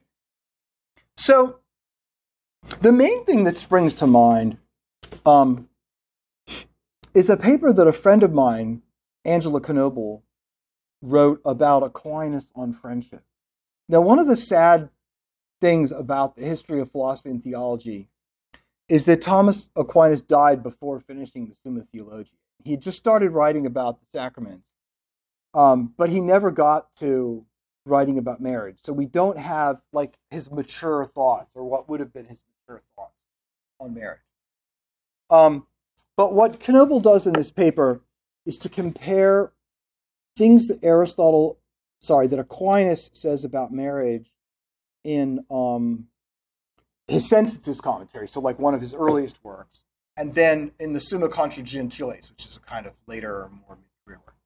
So, the main thing that springs to mind um, is a paper that a friend of mine, Angela Knobel, wrote about Aquinas on friendship. Now, one of the sad things about the history of philosophy and theology is that Thomas Aquinas died before finishing the Summa Theologiae. He just started writing about the sacraments, um, but he never got to writing about marriage. So we don't have like his mature thoughts or what would have been his mature thoughts on marriage. Um, but what Knobel does in this paper is to compare things that Aristotle, sorry, that Aquinas says about marriage in um, his sentences commentary, so like one of his earliest works, and then in the Summa Contra Gentiles, which is a kind of later, or more mid-career work.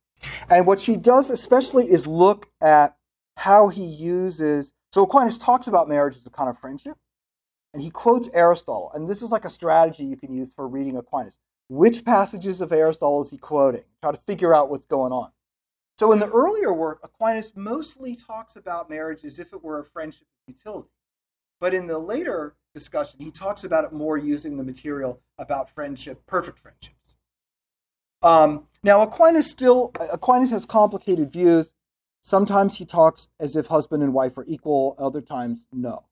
And what she does especially is look at how he uses. So Aquinas talks about marriage as a kind of friendship, and he quotes Aristotle. And this is like a strategy you can use for reading Aquinas. Which passages of Aristotle is he quoting? Try to figure out what's going on. So in the earlier work, Aquinas mostly talks about marriage as if it were a friendship of utility. But in the later discussion, he talks about it more using the material about friendship, perfect friendships. Um, now Aquinas still Aquinas has complicated views. Sometimes he talks as if husband and wife are equal, other times no.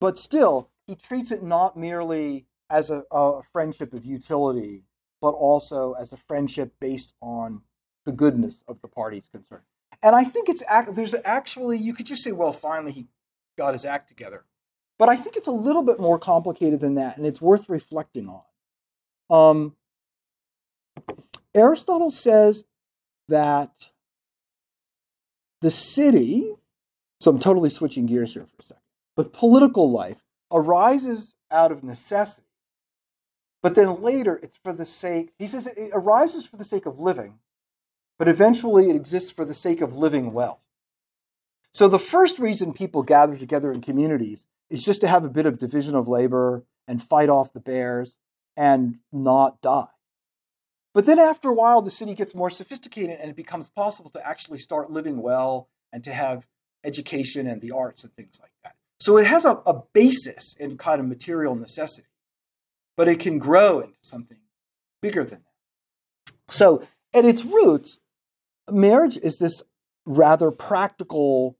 But still, he treats it not merely as a, a friendship of utility, but also as a friendship based on the goodness of the parties concerned. And I think it's there's actually you could just say, well, finally he got his act together. But I think it's a little bit more complicated than that, and it's worth reflecting on. Um, Aristotle says that the city, so I'm totally switching gears here for a second, but political life arises out of necessity. But then later, it's for the sake, he says it arises for the sake of living, but eventually it exists for the sake of living well. So the first reason people gather together in communities is just to have a bit of division of labor and fight off the bears and not die. But then after a while, the city gets more sophisticated and it becomes possible to actually start living well and to have education and the arts and things like that. So it has a, a basis in kind of material necessity, but it can grow into something bigger than that. So at its roots, marriage is this rather practical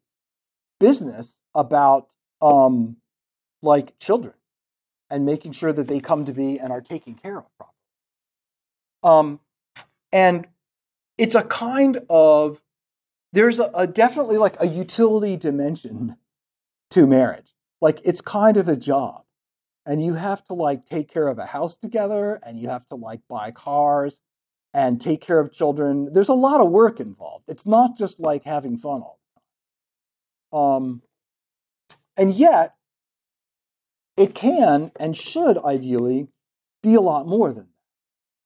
business about um, like children and making sure that they come to be and are taken care of properly. Um, and it's a kind of there's a, a definitely like a utility dimension to marriage. Like it's kind of a job. And you have to like take care of a house together and you have to like buy cars and take care of children. There's a lot of work involved. It's not just like having fun all the time. Um, and yet, it can and should ideally be a lot more than that.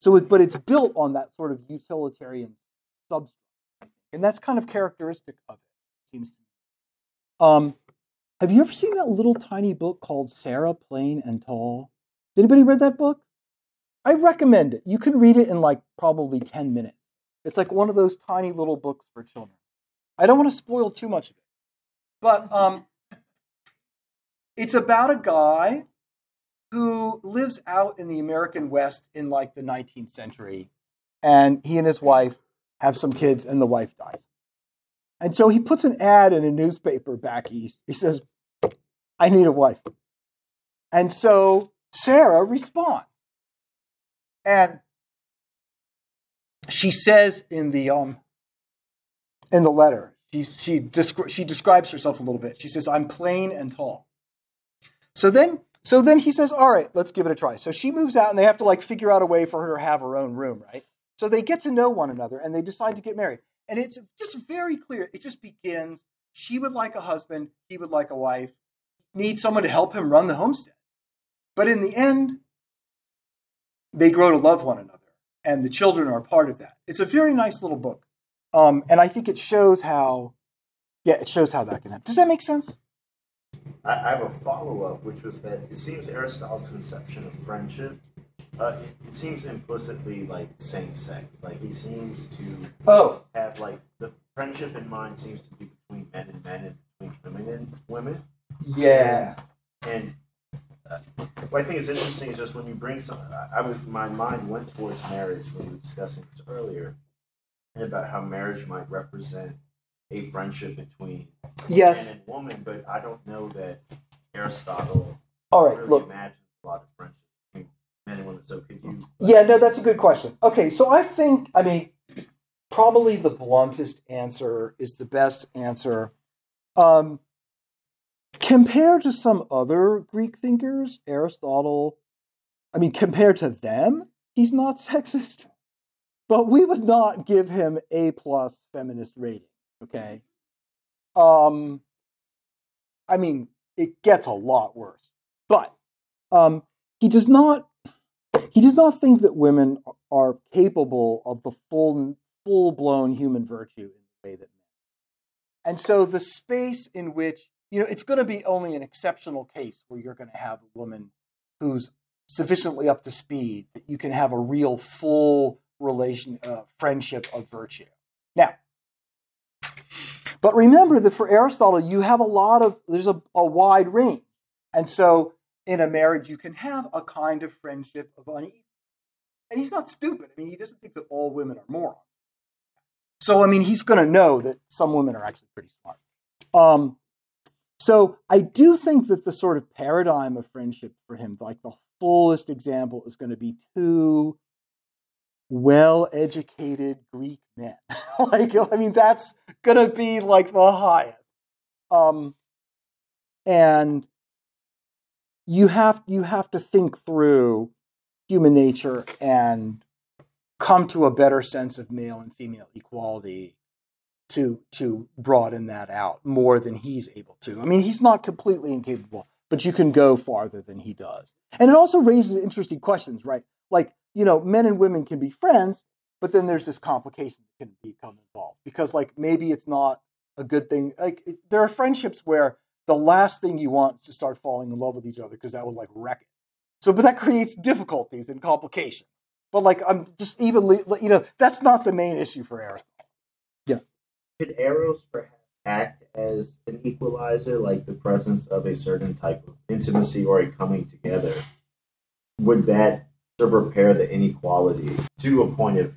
So, it, but it's built on that sort of utilitarian substance, and that's kind of characteristic of it. it seems to me. Um, have you ever seen that little tiny book called Sarah, Plain and Tall? Has anybody read that book? I recommend it. You can read it in like probably 10 minutes. It's like one of those tiny little books for children. I don't want to spoil too much of it. But um, it's about a guy who lives out in the American West in like the 19th century. And he and his wife have some kids, and the wife dies. And so he puts an ad in a newspaper back east. He says, I need a wife. And so Sarah responds. And she says in the um in the letter, she she, descri- she describes herself a little bit. She says, "I'm plain and tall." So then so then he says, "All right, let's give it a try." So she moves out, and they have to like figure out a way for her to have her own room, right? So they get to know one another, and they decide to get married. And it's just very clear. It just begins. She would like a husband. He would like a wife. Need someone to help him run the homestead. But in the end, they grow to love one another, and the children are a part of that. It's a very nice little book, um, and I think it shows how, yeah, it shows how that can happen. Does that make sense? I, I have a follow up, which was that it seems Aristotle's conception of friendship, uh, it, it seems implicitly like same sex. Like he seems to Oh, have like the friendship in mind seems to be between men and men and between women and women. yeah. And uh, what I think is interesting is just when you bring some, I, I would, my mind went towards marriage when we were discussing this earlier, and about how marriage might represent a friendship between Yes. man and woman, but I don't know that Aristotle All right. really Look. imagines a lot of friendship between men and women. So could you? Yeah, no, that's a good question. Okay, so I think, I mean, probably the bluntest answer is the best answer. Um, compared to some other Greek thinkers, Aristotle, I mean, compared to them, he's not <laughs> sexist, but we would not give him a plus feminist rating. Okay, um, I mean, it gets a lot worse, but um, he does not he does not think that women are capable of the full full blown human virtue in the way that men. And so the space in which you know it's going to be only an exceptional case where you're going to have a woman who's sufficiently up to speed that you can have a real full relation uh, friendship of virtue. Now, but remember that for Aristotle, you have a lot of there's a, a wide range, and so in a marriage, you can have a kind of friendship of unequal. And he's not stupid. I mean, he doesn't think that all women are morons. So, I mean, he's going to know that some women are actually pretty smart. Um, so, I do think that the sort of paradigm of friendship for him, like the fullest example, is going to be two well educated Greek men. <laughs> like, I mean, that's to be like the highest. Um, and you have you have to think through human nature and come to a better sense of male and female equality to to broaden that out more than he's able to. I mean, he's not completely incapable, but you can go farther than he does. And it also raises interesting questions, right? Like, you know, men and women can be friends, but then there's this complication that can become involved because like maybe it's not a good thing. Like it, there are friendships where the last thing you want is to start falling in love with each other because that would like wreck it. So, but that <laughs> creates difficulties and complications. But like, I'm just even, you know, that's not the main issue for Aristotle. Yeah. Could Eros perhaps act as an equalizer, like the presence of a certain type of intimacy or a coming together? Would that of repair the inequality to a point of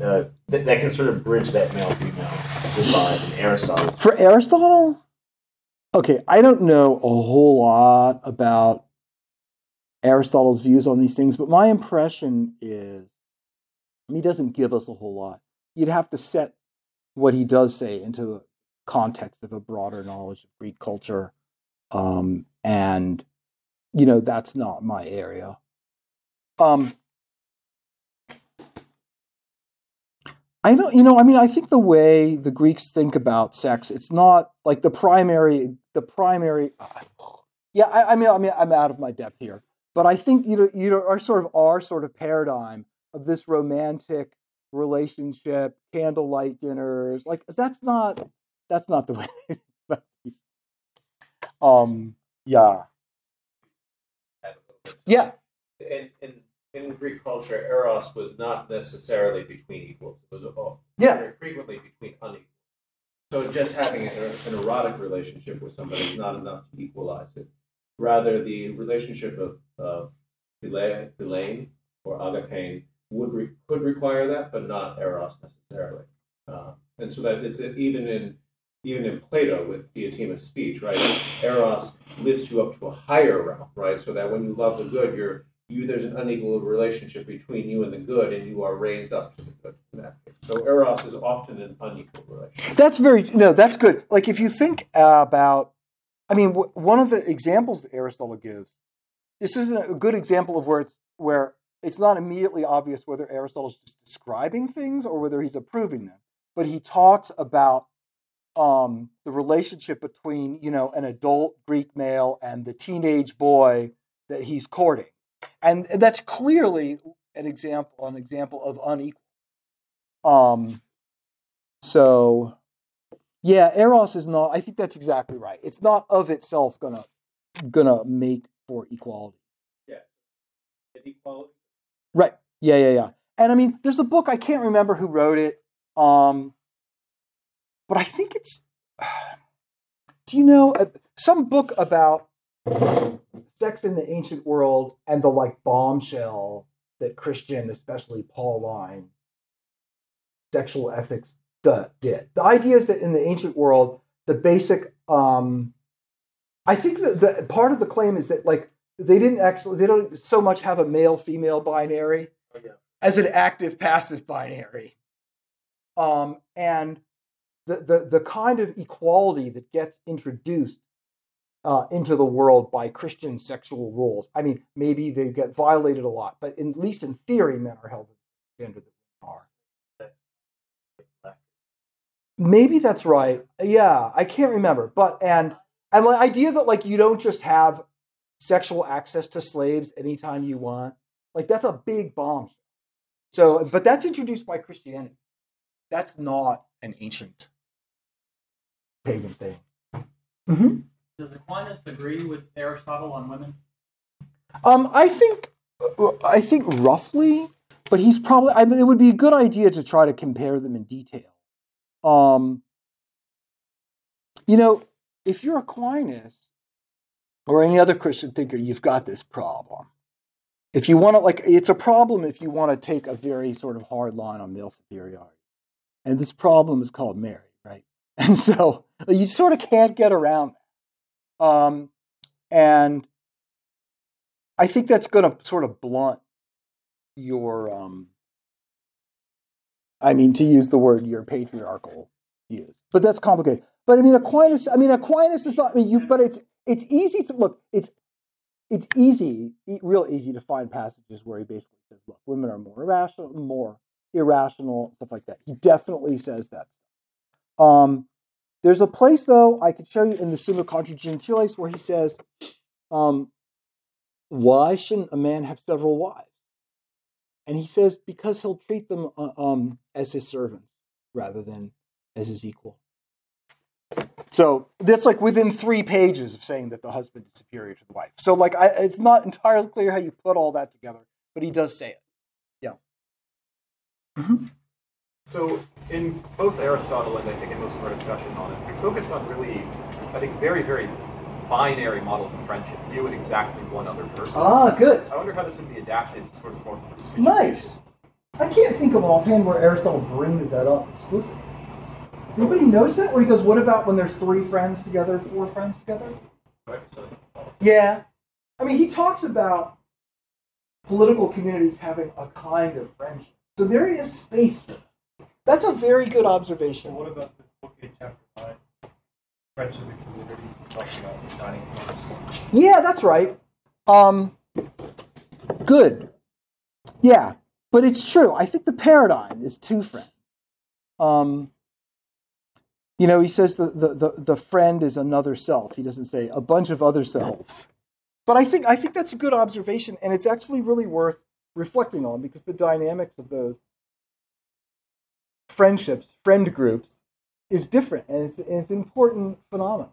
uh, that, can sort of bridge that male female divide in Aristotle. For Aristotle, okay, I don't know a whole lot about Aristotle's views on these things, but my impression is he doesn't give us a whole lot. You'd have to set what he does say into the context of a broader knowledge of Greek culture. Um, and, you know, that's not my area. Um, I don't, you know, I mean, I think the way the Greeks think about sex, it's not like the primary, the primary. Yeah, I, I mean, I mean, I'm out of my depth here, but I think you know, you know, our sort of our sort of paradigm of this romantic relationship, candlelight dinners, like that's not, that's not the <laughs> way. um, yeah, yeah, in, in, in Greek culture, eros was not necessarily between equals. It was oh, Yeah. very frequently between unequals. So just having an, an erotic relationship with somebody is not enough to equalize it. Rather, the relationship of of phile- or agapein would re, could require that, but not eros necessarily. Uh, and so that it's even in even in Plato with Diotima speech, right? Eros lifts you up to a higher realm, right? So that when you love the good, you're you there's an unequal relationship between you and the good, and you are raised up to the good in that case. So eros is often an unequal relationship. That's very no. That's good. Like if you think about, I mean, w- one of the examples that Aristotle gives, this isn't a good example of where it's where it's not immediately obvious whether Aristotle's just describing things or whether he's approving them. But he talks about um, the relationship between you know an adult Greek male and the teenage boy that he's courting, and that's clearly an example an example of unequal. Um, so yeah, eros is not. I think that's exactly right. It's not of itself gonna gonna make for equality. Yeah. Inequality. Right. Yeah, yeah, yeah. And I mean, there's a book I can't remember who wrote it, um, but I think it's. <sighs> Do you know uh, some book about sex in the ancient world and the like bombshell that Christian, especially Pauline, sexual ethics did? The idea is that in the ancient world, the basic. Um, I think that the part of the claim is that like they didn't actually they don't so much have a male female binary Oh, as an active passive binary um, and the, the the kind of equality that gets introduced uh, into the world by Christian sexual rules. I mean, maybe they get violated a lot, but in, at least in theory, men are held to the standard that women are. Maybe that's right. Yeah, I can't remember, but and and the idea that like you don't just have sexual access to slaves anytime you want, like that's a big bomb. So, but that's introduced by Christianity. That's not an ancient pagan thing. hmm Does Aquinas agree with Aristotle on women? Um, I think, I think roughly, but he's probably. I mean, it would be a good idea to try to compare them in detail. Um, you know, if you're Aquinas or any other Christian thinker, you've got this problem. If you want to, like, it's a problem if you want to take a very sort of hard line on male superiority, and this problem is called Mary, right? <laughs> And so you sort of can't get around that. Um, and I think that's going to sort of blunt your, um, I mean, to use the word your patriarchal views, but that's complicated. But I mean, Aquinas. I mean, Aquinas is not. I mean, you. But it's it's easy to look. It's it's easy, real easy to find passages where he basically says, "Look, women are more irrational, more irrational, stuff like that." He definitely says that. Um, there's a place though I could show you in the Summa Contra Gentiles where he says, um, "Why shouldn't a man have several wives?" And he says because he'll treat them uh, um, as his servants rather than as his equal. So that's like within three pages of saying that the husband is superior to the wife. So like I, it's not entirely clear how you put all that together, but he does say it. Yeah. So, in both Aristotle and I think in most of our discussion on it, we focus on really, I think, very, very binary models of friendship. You and exactly one other person. Ah, good. I wonder how this would be adapted to sort of more situations. Nice. I can't think of offhand where Aristotle brings that up explicitly. Anybody knows that? Where he goes, what about when there's three friends together, four friends together? Right? So, Yeah. I mean, he talks about political communities having a kind of friendship. So there is space for that. That's a very good observation. What about the book in chapter five? Friendship and communities, it talks about designing homes. Yeah, that's right. Um, good. Yeah, but it's true. I think the paradigm is two friends. Um, you know, he says the, the, the, the friend is another self. He doesn't say a bunch of other selves. But I think I think that's a good observation, and it's actually really worth reflecting on because the dynamics of those friendships, friend groups, is different, and it's, it's an important phenomenon.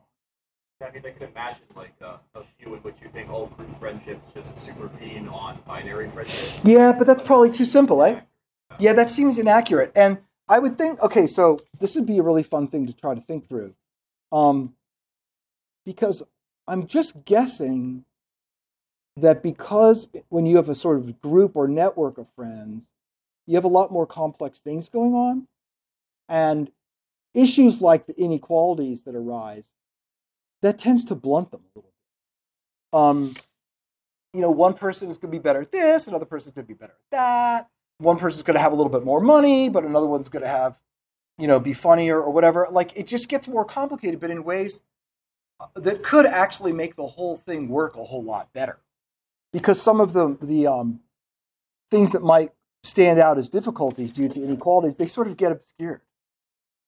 I mean, I can imagine like uh, a few in which you think all group friendships just supervene on binary friendships. Yeah, but that's probably too simple, eh? Yeah, that seems inaccurate. And I would think, okay, so this would be a really fun thing to try to think through. Um, because I'm just guessing that because when you have a sort of group or network of friends, you have a lot more complex things going on. And issues like the inequalities that arise, that tends to blunt them a little bit. Um, you know, one person is going to be better at this, another person's going to be better at that. One person's going to have a little bit more money, but another one's going to have, you know, be funnier or whatever. Like it just gets more complicated, but in ways uh, that could actually make the whole thing work a whole lot better. Because some of the the um, things that might stand out as difficulties due to inequalities, they sort of get obscured,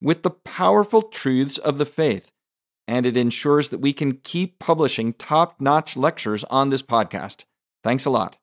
with the powerful truths of the faith, and it ensures that we can keep publishing top-notch lectures on this podcast. Thanks a lot.